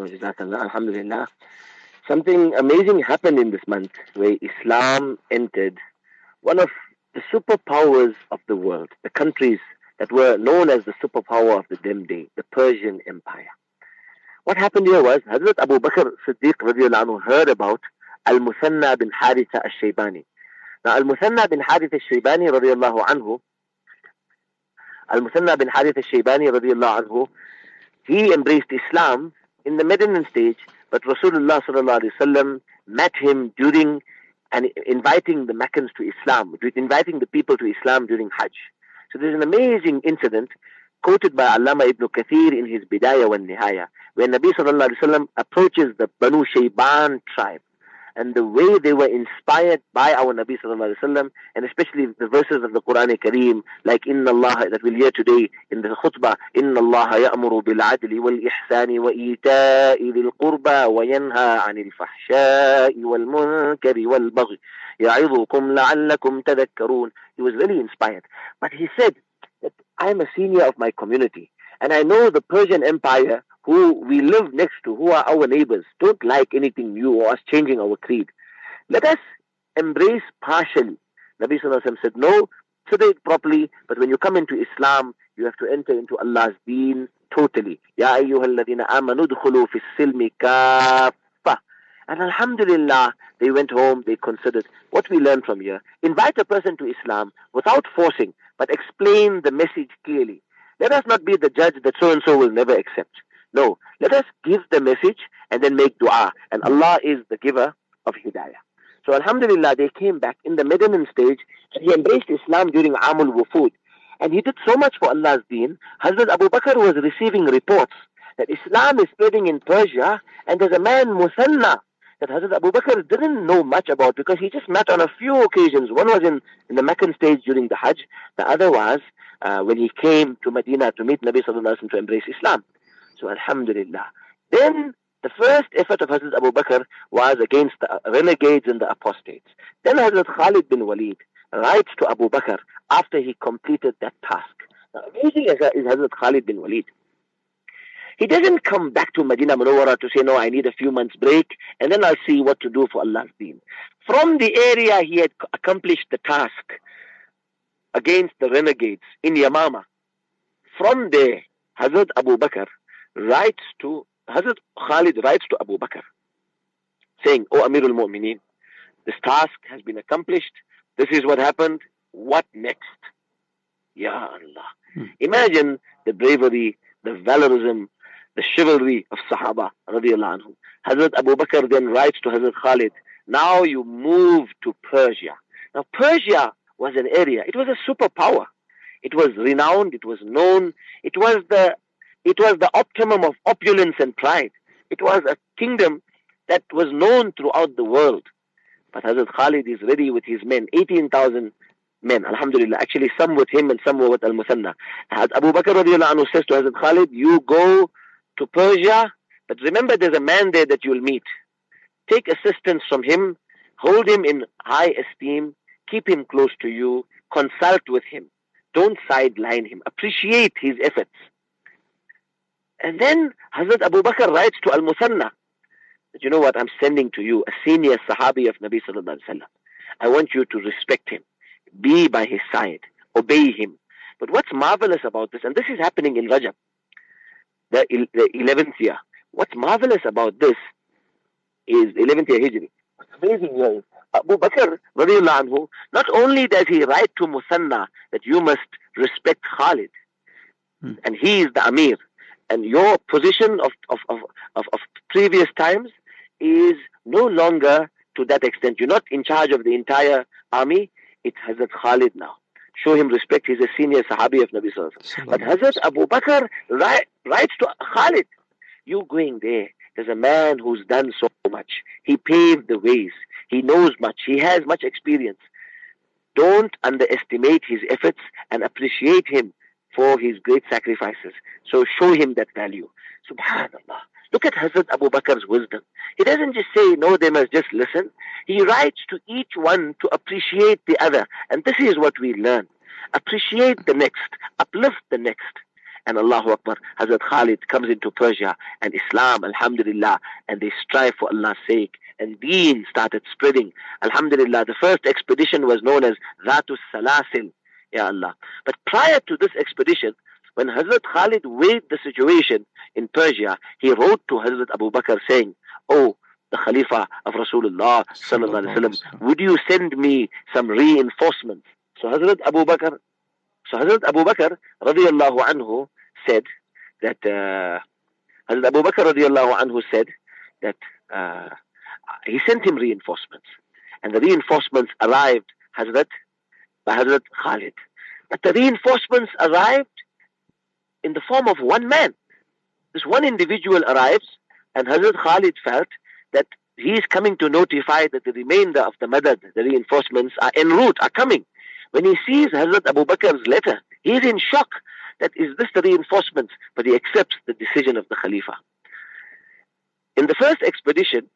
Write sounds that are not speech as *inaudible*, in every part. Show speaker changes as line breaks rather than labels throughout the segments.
Alhamdulillah. Something amazing happened in this month where Islam entered one of the superpowers of the world, the countries that were known as the superpower of the them day, the Persian Empire. What happened here was Hazrat Abu Bakr Siddiq anhu heard about Al-Musanna bin Haritha al-Shaybani. Now Al-Musanna bin Haritha al-Shaybani radiallahu anhu, Al-Musanna bin Haritha al-Shaybani radiallahu anhu, he embraced Islam in the Medinan stage, but Rasulullah sallallahu met him during and inviting the Meccans to Islam, inviting the people to Islam during Hajj. So there's an amazing incident quoted by Allama ibn Kathir in his Bidayah wa Nihaya, where Nabi sallallahu alaihi wasallam approaches the Banu Shayban tribe and the way they were inspired by our Nabi sallallahu alaihi wasallam, and especially the verses of the Quran Kareem, like Inna Allah that we'll hear today in the khutbah, Inna Allah ya'muru bil adli wal ihsani wa ita'i bil qurba wa yanha 'anil fahsha'i wal munkari wal baghi ya'idukum la'allakum tadhakkarun. He was really inspired, but he said that I am a senior of my community, and I know the Persian Empire who we live next to, who are our neighbors, don't like anything new or us changing our creed. Let us embrace partially. Nabi Sallallahu said, no, today properly, but when you come into Islam, you have to enter into Allah's deen totally. Ya ayyuhalladhina amanu dhulu fi silmi. And alhamdulillah, they went home, they considered what we learned from here. Invite a person to Islam without forcing, but explain the message clearly. Let us not be the judge that so and so will never accept. No, let us give the message and then make dua. And Allah is the giver of hidayah. So Alhamdulillah, they came back in the Medinan stage and he embraced Islam during Amul Wufud. And he did so much for Allah's deen. Hazrat Abu Bakr was receiving reports that Islam is spreading in Persia and there's a man, Musanna, that Hazrat Abu Bakr didn't know much about because he just met on a few occasions. One was in, in the Meccan stage during the Hajj. The other was uh, when he came to Medina to meet Nabi Sallallahu Alaihi Wasallam to embrace Islam. So Alhamdulillah. Then the first effort of Hazrat Abu Bakr was against the renegades and the apostates. Then Hazrat Khalid bin Walid writes to Abu Bakr after he completed that task. Now, amazing is Hazrat Khalid bin Walid. He doesn't come back to Medina Munawwara to say, no, I need a few months break and then I'll see what to do for Allah's deen. From the area he had accomplished the task against the renegades in Yamama. From there, Hazrat Abu Bakr writes to Hazrat Khalid writes to Abu Bakr saying, O Amirul Mu'mineen, this task has been accomplished. This is what happened. What next? Ya Allah. Hmm. Imagine the bravery, the valorism, the chivalry of Sahaba radiallahu anhu. Hazrat Abu Bakr then writes to Hazrat Khalid, now you move to Persia. Now Persia was an area, it was a superpower. It was renowned, it was known, it was the it was the optimum of opulence and pride. It was a kingdom that was known throughout the world. But Hazrat Khalid is ready with his men, 18,000 men, alhamdulillah. Actually, some with him and some were with Al-Musanna. Abu Bakr radiallahu anhu says to Hazrat Khalid, you go to Persia, but remember there's a man there that you'll meet. Take assistance from him, hold him in high esteem, keep him close to you, consult with him. Don't sideline him. Appreciate his efforts. And then Hazrat Abu Bakr writes to Al-Musanna that, you know what, I'm sending to you a senior Sahabi of Nabi Sallallahu Alaihi Wasallam. I want you to respect him, be by his side, obey him. But what's marvelous about this, and this is happening in Rajab, the, the 11th year. What's marvelous about this is 11th year Hijri. What's amazing here is Abu Bakr, anhu, not only does he write to Musanna that you must respect Khalid, hmm. and he is the Amir, and your position of, of, of, of, of previous times is no longer to that extent. You're not in charge of the entire army. It has It's Hazrat Khalid now. Show him respect. He's a senior Sahabi of Nabi Sallallahu But Hazrat Abu Bakr write, writes to Khalid, you going there. There's a man who's done so much. He paved the ways. He knows much. He has much experience. Don't underestimate his efforts and appreciate him for his great sacrifices. So show him that value. Subhanallah. Look at Hazrat Abu Bakr's wisdom. He doesn't just say, no, they must just listen. He writes to each one to appreciate the other. And this is what we learn. Appreciate the next. Uplift the next. and Allahu Akbar, Hazrat Khalid comes into Persia and Islam, Alhamdulillah, and they strive for Allah's sake. And deen started spreading. Alhamdulillah, the first expedition was known as Zatus Salasil, Ya Allah. But prior to this expedition, when Hazrat Khalid weighed the situation in Persia, he wrote to Hazrat Abu Bakr saying, Oh, the Khalifa of Rasulullah sallallahu alaihi wasallam, would you send me some reinforcements? So Hazrat Abu Bakr, so Hazrat Abu Bakr radiallahu anhu said that uh, Hazrat Abu Bakr radiallahu anhu said that uh, he sent him reinforcements, and the reinforcements arrived Hazrat by Hazrat Khalid. But the reinforcements arrived in the form of one man. This one individual arrives, and Hazrat Khalid felt that he is coming to notify that the remainder of the madad, the reinforcements, are en route, are coming. When he sees Hazrat Abu Bakr's letter, he is in shock that is this the reinforcements, but he accepts the decision of the Khalifa. In the first expedition,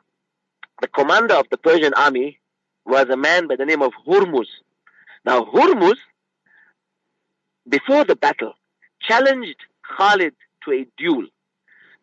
the commander of the Persian army was a man by the name of Hurmuz. Now, Hurmuz, before the battle, challenged Khalid to a duel.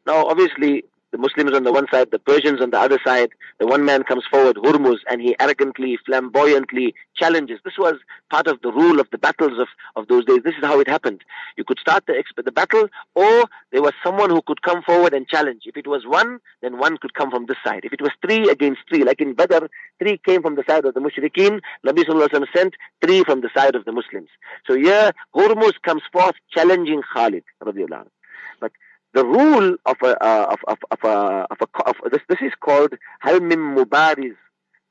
Now, obviously, the Muslims on the one side, the Persians on the other side. The one man comes forward, Hurmuz, and he arrogantly, flamboyantly challenges. This was part of the rule of the battles of, of those days. This is how it happened. You could start the, the battle, or there was someone who could come forward and challenge. If it was one, then one could come from this side. If it was three against three, like in Badr, three came from the side of the Mushrikeen. Nabi Sallallahu sent three from the side of the Muslims. So here, Hurmuz comes forth challenging Khalid. But the rule of a, uh, of, of, of, a, of, a, of this, this is called halmim mubariz,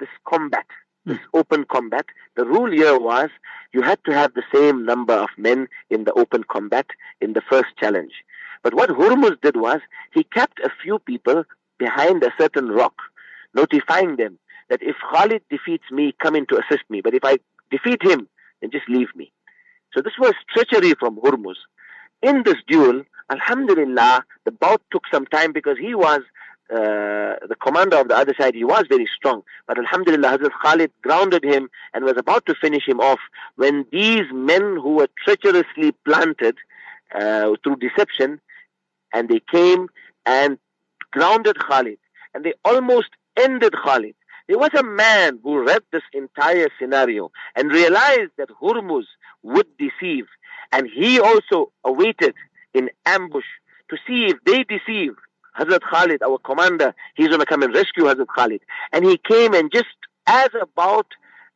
this combat, this mm. open combat. The rule here was you had to have the same number of men in the open combat in the first challenge. But what Hurmuz did was he kept a few people behind a certain rock, notifying them that if Khalid defeats me, come in to assist me. But if I defeat him, then just leave me. So this was treachery from Hurmuz. In this duel, Alhamdulillah, the bout took some time because he was uh, the commander of the other side, he was very strong. But Alhamdulillah, Hazrat Khalid grounded him and was about to finish him off when these men who were treacherously planted uh, through deception, and they came and grounded Khalid. And they almost ended Khalid. There was a man who read this entire scenario and realized that Hurmuz would deceive. And he also awaited in ambush to see if they deceive Hazrat Khalid, our commander, he's going to come and rescue Hazrat Khalid. And he came and just as about,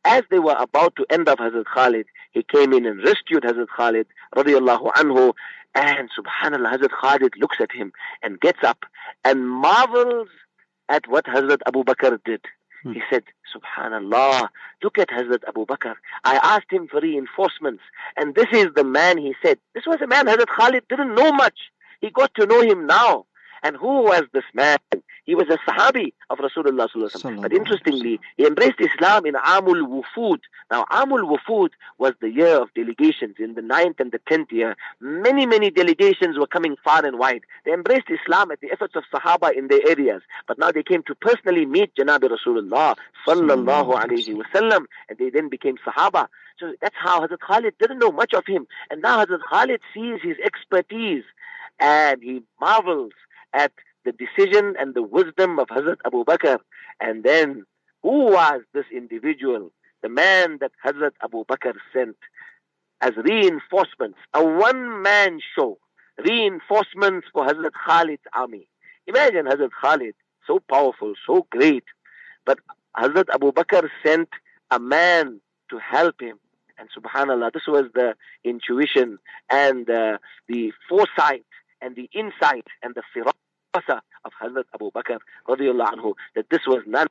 as they were about to end up Hazrat Khalid, he came in and rescued Hazrat Khalid, radiallahu anhu. And subhanAllah, Hazrat Khalid looks at him and gets up and marvels at what Hazrat Abu Bakr did. Hmm. He said, Subhanallah, look at Hazrat Abu Bakr. I asked him for reinforcements, and this is the man he said. This was a man Hazrat Khalid didn't know much. He got to know him now. And who was this man? He was a Sahabi of Rasulullah. But interestingly, he embraced Islam in Amul Wufud. Now, Amul Wufud was the year of delegations. In the ninth and the tenth year, many, many delegations were coming far and wide. They embraced Islam at the efforts of Sahaba in their areas. But now they came to personally meet Janabi Rasulullah sallallahu alayhi wasallam. And they then became Sahaba. So that's how Hazrat Khalid didn't know much of him. And now Hazrat Khalid sees his expertise and he marvels at the decision and the wisdom of Hazrat Abu Bakr. And then, who was this individual? The man that Hazrat Abu Bakr sent as reinforcements, a one-man show, reinforcements for Hazrat Khalid's army. Imagine Hazrat Khalid, so powerful, so great, but Hazrat Abu Bakr sent a man to help him. And subhanAllah, this was the intuition and uh, the foresight and the insight and the of Hazrat Abu Bakr radiallahu anhu that this was not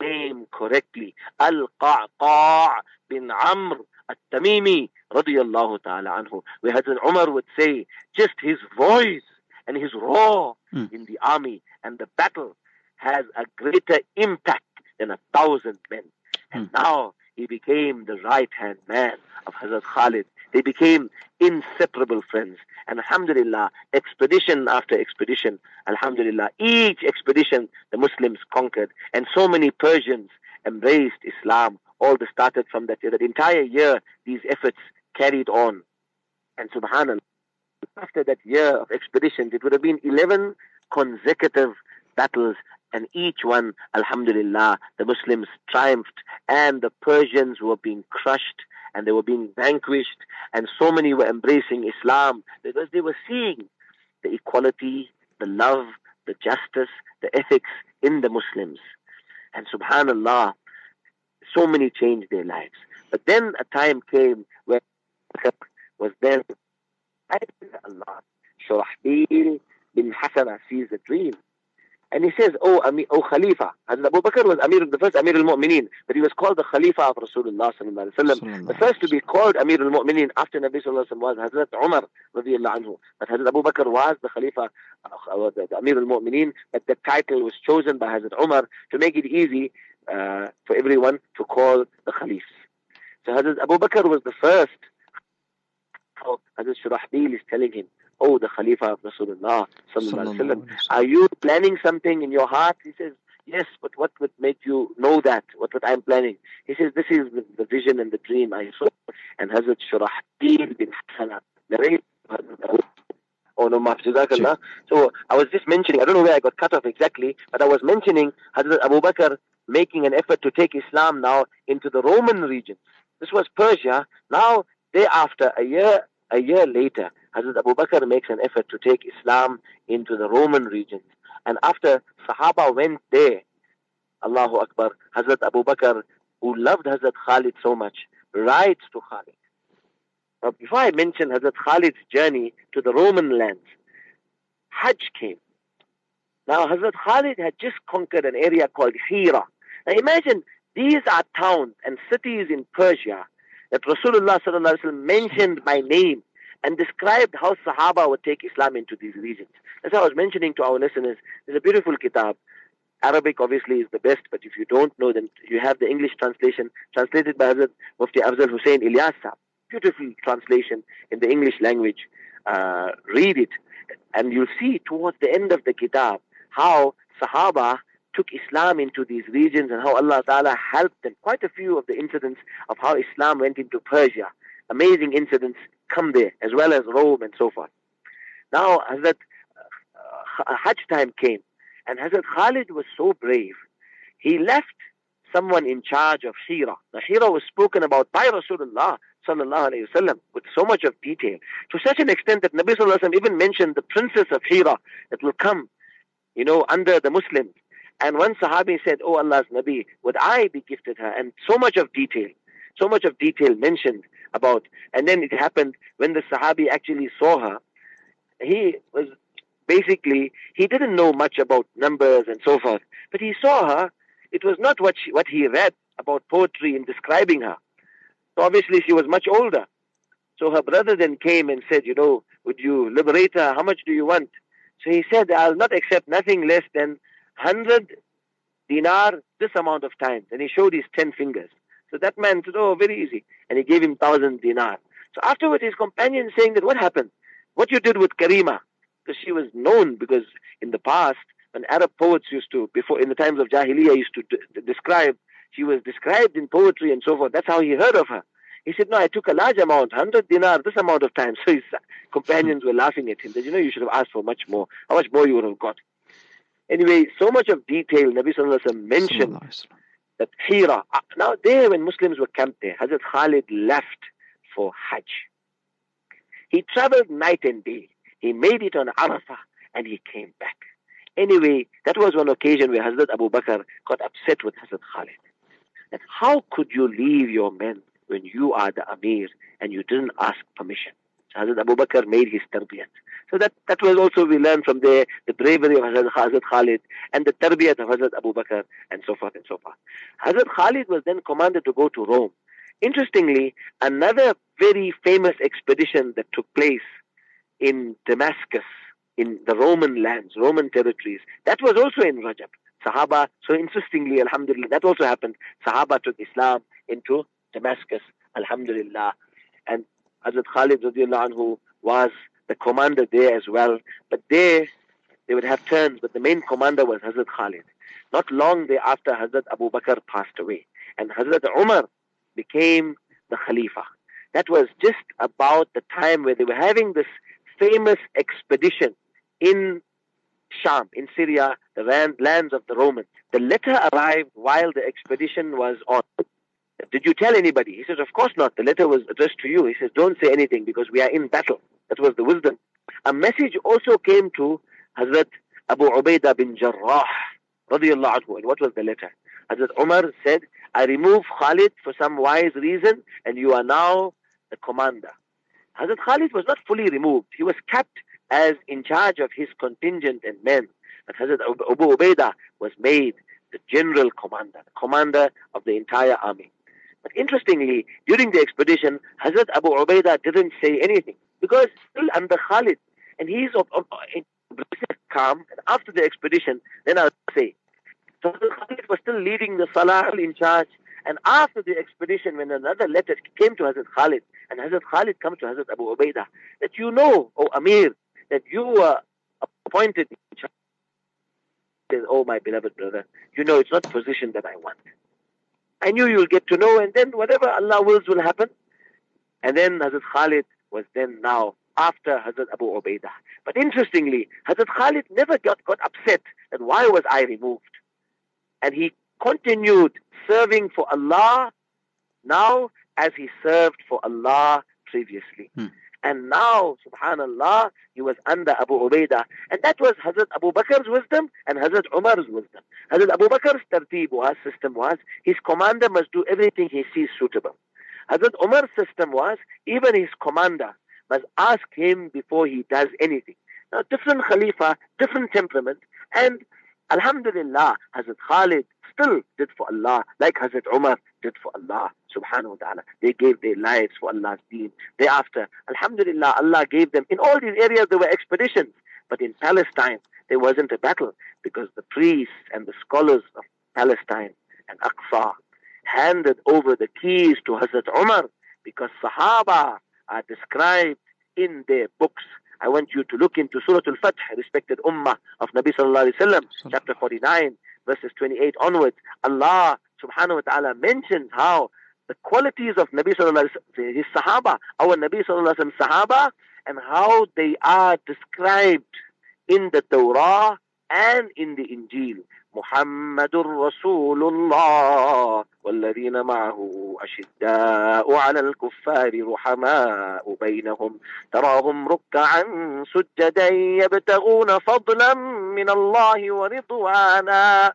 named correctly. Al-Qa'qa' bin Amr al-Tamimi radiallahu ta'ala anhu. Where Hazrat Umar would say, just his voice and his roar mm. in the army and the battle has a greater impact than a thousand men. And mm. now he became the right hand man of Hazrat Khalid. They became inseparable friends. And Alhamdulillah, expedition after expedition, Alhamdulillah, each expedition the Muslims conquered. And so many Persians embraced Islam. All this started from that year. That entire year, these efforts carried on. And subhanAllah, after that year of expeditions, it would have been 11 consecutive battles and each one, alhamdulillah, the Muslims triumphed and the Persians were being crushed and they were being vanquished and so many were embracing Islam because they were seeing the equality, the love, the justice, the ethics in the Muslims. And subhanallah, so many changed their lives. But then a time came where was then Allah. Shurahbil bin Hasana sees a dream and he says, Oh, Amir, oh Khalifa. Hazrat Abu Bakr was Amir, the first Amir al-Mu'mineen, but he was called the Khalifa of Rasulullah sallallahu alayhi wa The first to be called Amir al-Mu'mineen after Nabi sallallahu was Hazrat Umar radiallahu anhu. But Hazrat Abu Bakr was the Khalifa, uh, the, the Amir al-Mu'mineen, but the title was chosen by Hazrat Umar to make it easy uh, for everyone to call the Khalif. So Hazrat Abu Bakr was the first. Hazrat Shurahbil is telling him, oh, the Khalifa of Rasulullah sallallahu Are you planning something in your heart? He says, yes, but what would make you know that? What what I'm planning? He says, this is the, the vision and the dream I saw. And Hazrat Shurahbil bin narrated Oh no, Jazakallah. So I was just mentioning, I don't know where I got cut off exactly, but I was mentioning Hazrat Abu Bakr making an effort to take Islam now into the Roman regions. This was Persia. Now, thereafter, a year, a year later, Hazrat Abu Bakr makes an effort to take Islam into the Roman regions. And after Sahaba went there, Allahu Akbar, Hazrat Abu Bakr, who loved Hazrat Khalid so much, writes to Khalid. Now, before I mention Hazrat Khalid's journey to the Roman lands, Hajj came. Now, Hazrat Khalid had just conquered an area called Hira. Now, imagine these are towns and cities in Persia that Rasulullah sallallahu mentioned my name and described how Sahaba would take Islam into these regions. As I was mentioning to our listeners, there's a beautiful kitab. Arabic obviously is the best, but if you don't know, then you have the English translation translated by Hazrat Mufti Afzal Hussain Ilyas Beautiful translation in the English language. Uh, read it, and you'll see towards the end of the kitab how Sahaba took Islam into these regions and how Allah Ta'ala helped them. Quite a few of the incidents of how Islam went into Persia. Amazing incidents come there, as well as Rome and so forth. Now, Hazrat uh, Hajj time came, and Hazrat Khalid was so brave. He left someone in charge of Hira. Now, Hira was spoken about by Rasulullah sallallahu alayhi wasallam with so much of detail, to such an extent that Nabi sallallahu alayhi even mentioned the princess of Hira that will come, you know, under the Muslims. And one Sahabi said, Oh Allah's Nabi, would I be gifted her? And so much of detail, so much of detail mentioned about. And then it happened when the Sahabi actually saw her, he was basically, he didn't know much about numbers and so forth, but he saw her. It was not what, she, what he read about poetry in describing her. So obviously she was much older. So her brother then came and said, you know, would you liberate her? How much do you want? So he said, I'll not accept nothing less than 100 dinar this amount of times. And he showed his 10 fingers. So that man said, oh, very easy. And he gave him 1,000 dinar. So afterwards, his companion saying that, what happened? What you did with Karima? Because she was known, because in the past, when Arab poets used to, before in the times of Jahiliyyah, used to d- describe, she was described in poetry and so forth. That's how he heard of her. He said, no, I took a large amount, 100 dinar, this amount of time. *laughs* So his companions were laughing at him. That, you know, you should have asked for much more. How much more you would have got. Anyway, so much of detail Nabi Sallallahu Alaihi Wasallam mentioned that Hira. Now there when Muslims were camped there, Hazrat Khalid left for Hajj. He traveled night and day. He made it on Arafah and he came back. Anyway, that was one occasion where Hazrat Abu Bakr got upset with Hazrat Khalid. That how could you leave your men when you are the Amir and you didn't ask permission? So Hazrat Abu Bakr made his tarbiyat. So that, that was also, we learned from there, the bravery of Hazrat, Hazrat Khalid and the tarbiyat of Hazrat Abu Bakr and so forth and so forth. Hazrat Khalid was then commanded to go to Rome. Interestingly, another very famous expedition that took place in Damascus, in the Roman lands, Roman territories, that was also in Rajab. Sahaba, so interestingly, Alhamdulillah, that also happened. Sahaba took Islam into Damascus, Alhamdulillah. And Hazrat Khalid radiallahu anhu was the commander there as well. But there, they would have turns, but the main commander was Hazrat Khalid. Not long thereafter, Hazrat Abu Bakr passed away. And Hazrat Umar became the Khalifa. That was just about the time where they were having this famous expedition in Sham, in Syria, the land, lands of the Romans. The letter arrived while the expedition was on. Did you tell anybody? He says, Of course not. The letter was addressed to you. He says, Don't say anything because we are in battle. That was the wisdom. A message also came to Hazrat Abu Ubaidah bin Jarrah, radiallahu. And what was the letter? Hazrat Umar said, I remove Khalid for some wise reason, and you are now the commander. Hazrat Khalid was not fully removed. He was kept as in charge of his contingent and men. But Hazrat Abu Ubaidah was made the general commander, the commander of the entire army. But interestingly, during the expedition, Hazrat Abu Ubaidah didn't say anything because still under Khalid, and he's of, of, calm. And after the expedition, then I'll say. So Khalid was still leading the Salah in charge. And after the expedition, when another letter came to Hazrat Khalid, and Hazrat Khalid comes to Hazrat Abu Ubaidah, that you know, O Amir, that you were appointed in charge. Says, oh my beloved brother, you know it's not position that I want. I knew you'll get to know, and then whatever Allah wills will happen. And then Hazrat Khalid was then now after Hazrat Abu Ubaidah. But interestingly, Hazrat Khalid never got, got upset that why was I removed? And he continued serving for Allah now as he served for Allah previously. Hmm. And now, subhanallah, he was under Abu Ubaidah. And that was Hazrat Abu Bakr's wisdom and Hazrat Umar's wisdom. Hazrat Abu Bakr's tartib was, system was, his commander must do everything he sees suitable. Hazrat Umar's system was, even his commander must ask him before he does anything. Now, different Khalifa, different temperament, and Alhamdulillah, Hazrat Khalid still did for Allah, like Hazrat Umar did for Allah, subhanahu wa ta'ala. They gave their lives for Allah's deen. Thereafter, Alhamdulillah, Allah gave them, in all these areas there were expeditions, but in Palestine, there wasn't a battle because the priests and the scholars of Palestine and Aqsa handed over the keys to Hazrat Umar because Sahaba are described in their books. I want you to look into Surah Al-Fath, respected Ummah of Nabi Sallallahu Alaihi Wasallam, chapter 49, verses 28 onwards. Allah subhanahu wa ta'ala mentions how the qualities of Nabi Sallallahu Alaihi Wasallam, his Sahaba, our Nabi Sallallahu Alaihi Wasallam Sahaba, and how they are described in the Torah and in the Injil. محمد رسول الله والذين معه أشداء على الكفار رحماء بينهم. تراهم ركعا سجدا يبتغون فضلا من الله ورضوانا.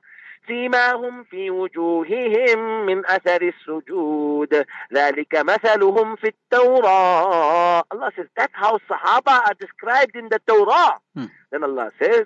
سيماهم في وجوههم من أثر السجود. ذلك مثلهم في التوراة. Allah says that's how Sahaba are described in the Torah. Hmm. then Allah says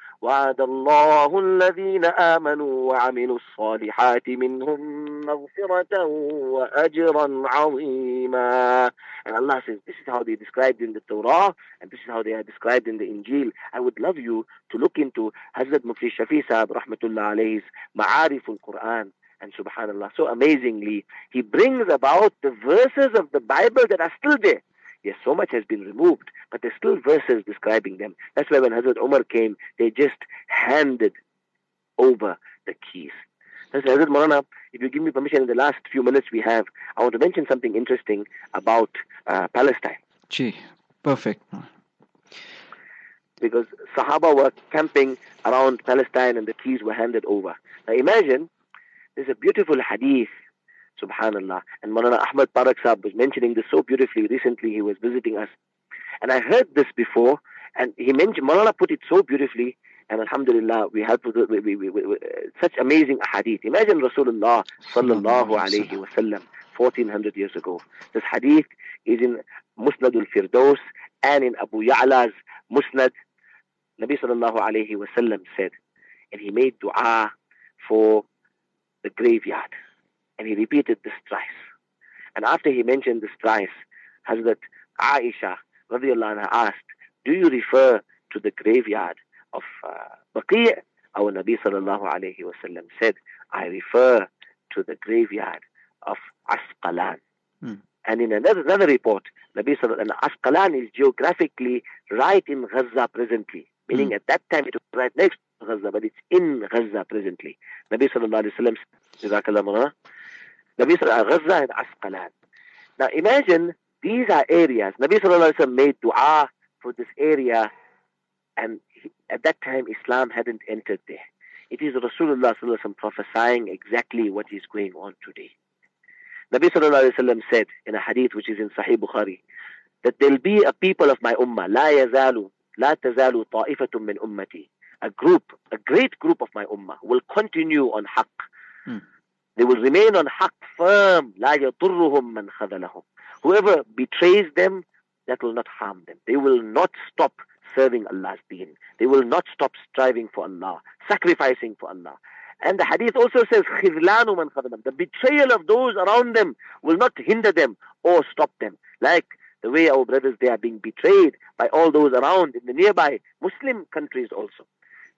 وعد الله الذين آمنوا وعملوا الصالحات منهم مغفرة وأجرا عظيما And Allah says, this is how they described in the Torah, and this is how they are described in the Injil. I would love you to look into Hazrat Mufti Shafi Sahib, rahmatullah alayhi's Ma'arif al-Quran. And subhanallah, so amazingly, he brings about the verses of the Bible that are still there. Yes, so much has been removed, but there's still verses describing them. That's why when Hazrat Umar came, they just handed over the keys. That's Hazrat Marana, if you give me permission in the last few minutes we have, I want to mention something interesting about uh, Palestine.
Gee, perfect.
Because Sahaba were camping around Palestine and the keys were handed over. Now imagine, there's a beautiful hadith Subhanallah. And Maulana Ahmad Parak Saab was mentioning this so beautifully recently. He was visiting us. And I heard this before, and he mentioned, Maulana put it so beautifully, and Alhamdulillah, we have we, we, we, such amazing hadith. Imagine Rasulullah sallallahu alayhi wasallam, 1400 years ago. This hadith is in Musnad al-Firdaus and in Abu Ya'la's Musnad. Nabi sallallahu alayhi wasallam said, and he made dua for the graveyard. And he repeated this thrice. And after he mentioned this thrice, Hazrat Aisha radiallahu anha asked, Do you refer to the graveyard of uh, Baqi'? Our Nabi sallallahu alayhi wasallam said, I refer to the graveyard of Asqalan. Hmm. And in another, another report, Nabi Sallallahu and Asqalan is geographically right in Gaza presently. Meaning
Mm.
at that time it was right next to Gaza, but it's in Gaza presently. Nabi Sallallahu Alaihi Wasallam. Nabi Sallallahu Gaza and Asqalan. Now imagine these are areas. Nabi Sallallahu Alaihi Wasallam made dua for this area and he, at that time Islam hadn't entered there. It is Rasulullah Sallallahu Alaihi Wasallam prophesying exactly what is going on today. Nabi Sallallahu Alaihi Wasallam said in a hadith which is in Sahih Bukhari that there'll be a people of my ummah, لا يزال لا تزال طائفة من أمتي. A group, a great group of my ummah will continue on haqq.
Hmm.
They will remain on haqq firm. لا يضرهم من خذلهم. Whoever betrays them, that will not harm them. They will not stop serving Allah's deen. They will not stop striving for Allah, sacrificing for Allah. And the hadith also says, خِذْلَانُ مَنْ خَذَلَهُم. The betrayal of those around them will not hinder them or stop them. Like the way our brothers, they are being betrayed by all those around in the nearby Muslim countries also.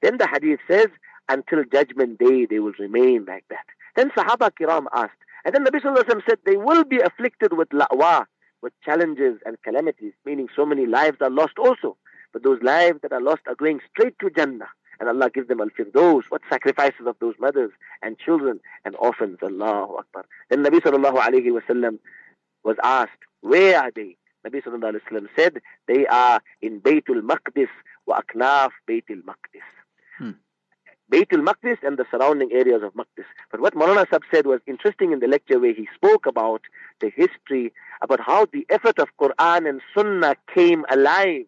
Then the hadith says, until judgment day, they will remain like that. Then Sahaba Kiram asked, and then Nabi Sallallahu Alaihi Wasallam said, they will be afflicted with la'wa, with challenges and calamities, meaning so many lives are lost also. But those lives that are lost are going straight to Jannah. And Allah gives them al-firdaus. What sacrifices of those mothers and children and orphans. Allahu Akbar. Then Nabi sallallahu alayhi wasallam was asked, where are they? Nabi sallallahu alayhi wasallam said, they are in Baytul Maqdis wa Aknaf Baytul Maqdis.
Hmm.
Baytul Maqdis and the surrounding areas of Maqdis. But what Maulana Sab said was interesting in the lecture where he spoke about the history, about how the effort of Quran and Sunnah came alive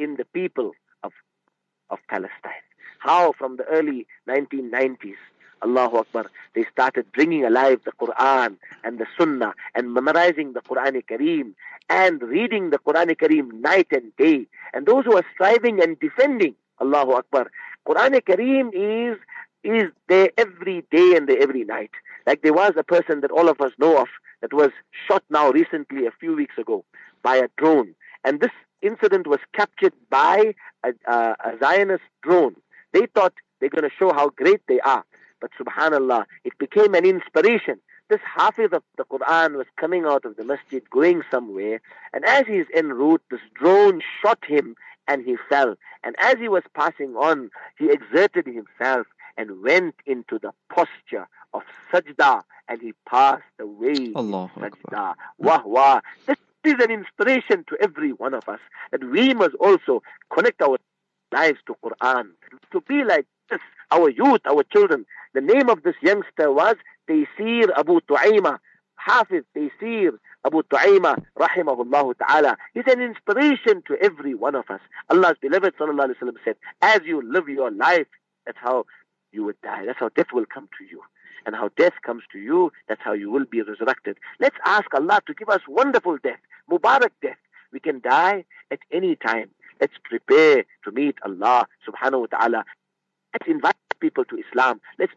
in the people of, of Palestine. How from the early 1990s, Allahu Akbar, they started bringing alive the Quran and the Sunnah and memorizing the Quran Kareem and reading the Quran Kareem night and day. And those who are striving and defending, Allahu Akbar, Quran Kareem is, is there every day and every night. Like there was a person that all of us know of that was shot now recently, a few weeks ago, by a drone. And this incident was captured by a, a, a Zionist drone. They thought they're going to show how great they are. But subhanallah, it became an inspiration. This Hafiz of the Quran was coming out of the masjid, going somewhere, and as he's en route, this drone shot him and he fell. And as he was passing on, he exerted himself and went into the posture of sajda and he passed away
Allahu
in sajda. Wah wah. This is an inspiration to every one of us that we must also connect our lives to Quran. To be like this, our youth, our children. The name of this youngster was Taysir Abu Tu'ayma. Hafiz Taysir Abu Tu'ayma, rahimahullah ta'ala. He's an inspiration to every one of us. Allah's beloved sallallahu alayhi wa said, as you live your life, that's how you would die. That's how death will come to you. And how death comes to you, that's how you will be resurrected. Let's ask Allah to give us wonderful death, Mubarak death. We can die at any time. Let's prepare to meet Allah subhanahu wa ta'ala. Let's invite people to Islam. Let's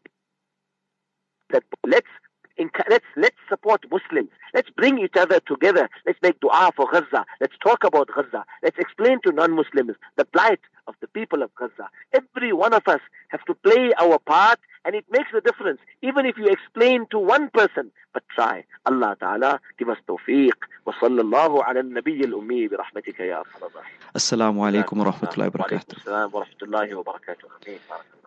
let's let's let's support Muslims. Let's bring each other together. Let's make dua for Gaza. Let's talk about Gaza. Let's explain to non-Muslims the plight of the people of Gaza. Every one of us have to play our part and it makes a difference. Even if you explain to one person, but try. Allah Ta'ala give us tawfiq. Wa sallallahu ala nabiy al-ummi bi rahmatika ya arhamar rahimin.
Assalamu alaikum wa rahmatullahi wa barakatuh.
Wa alaikum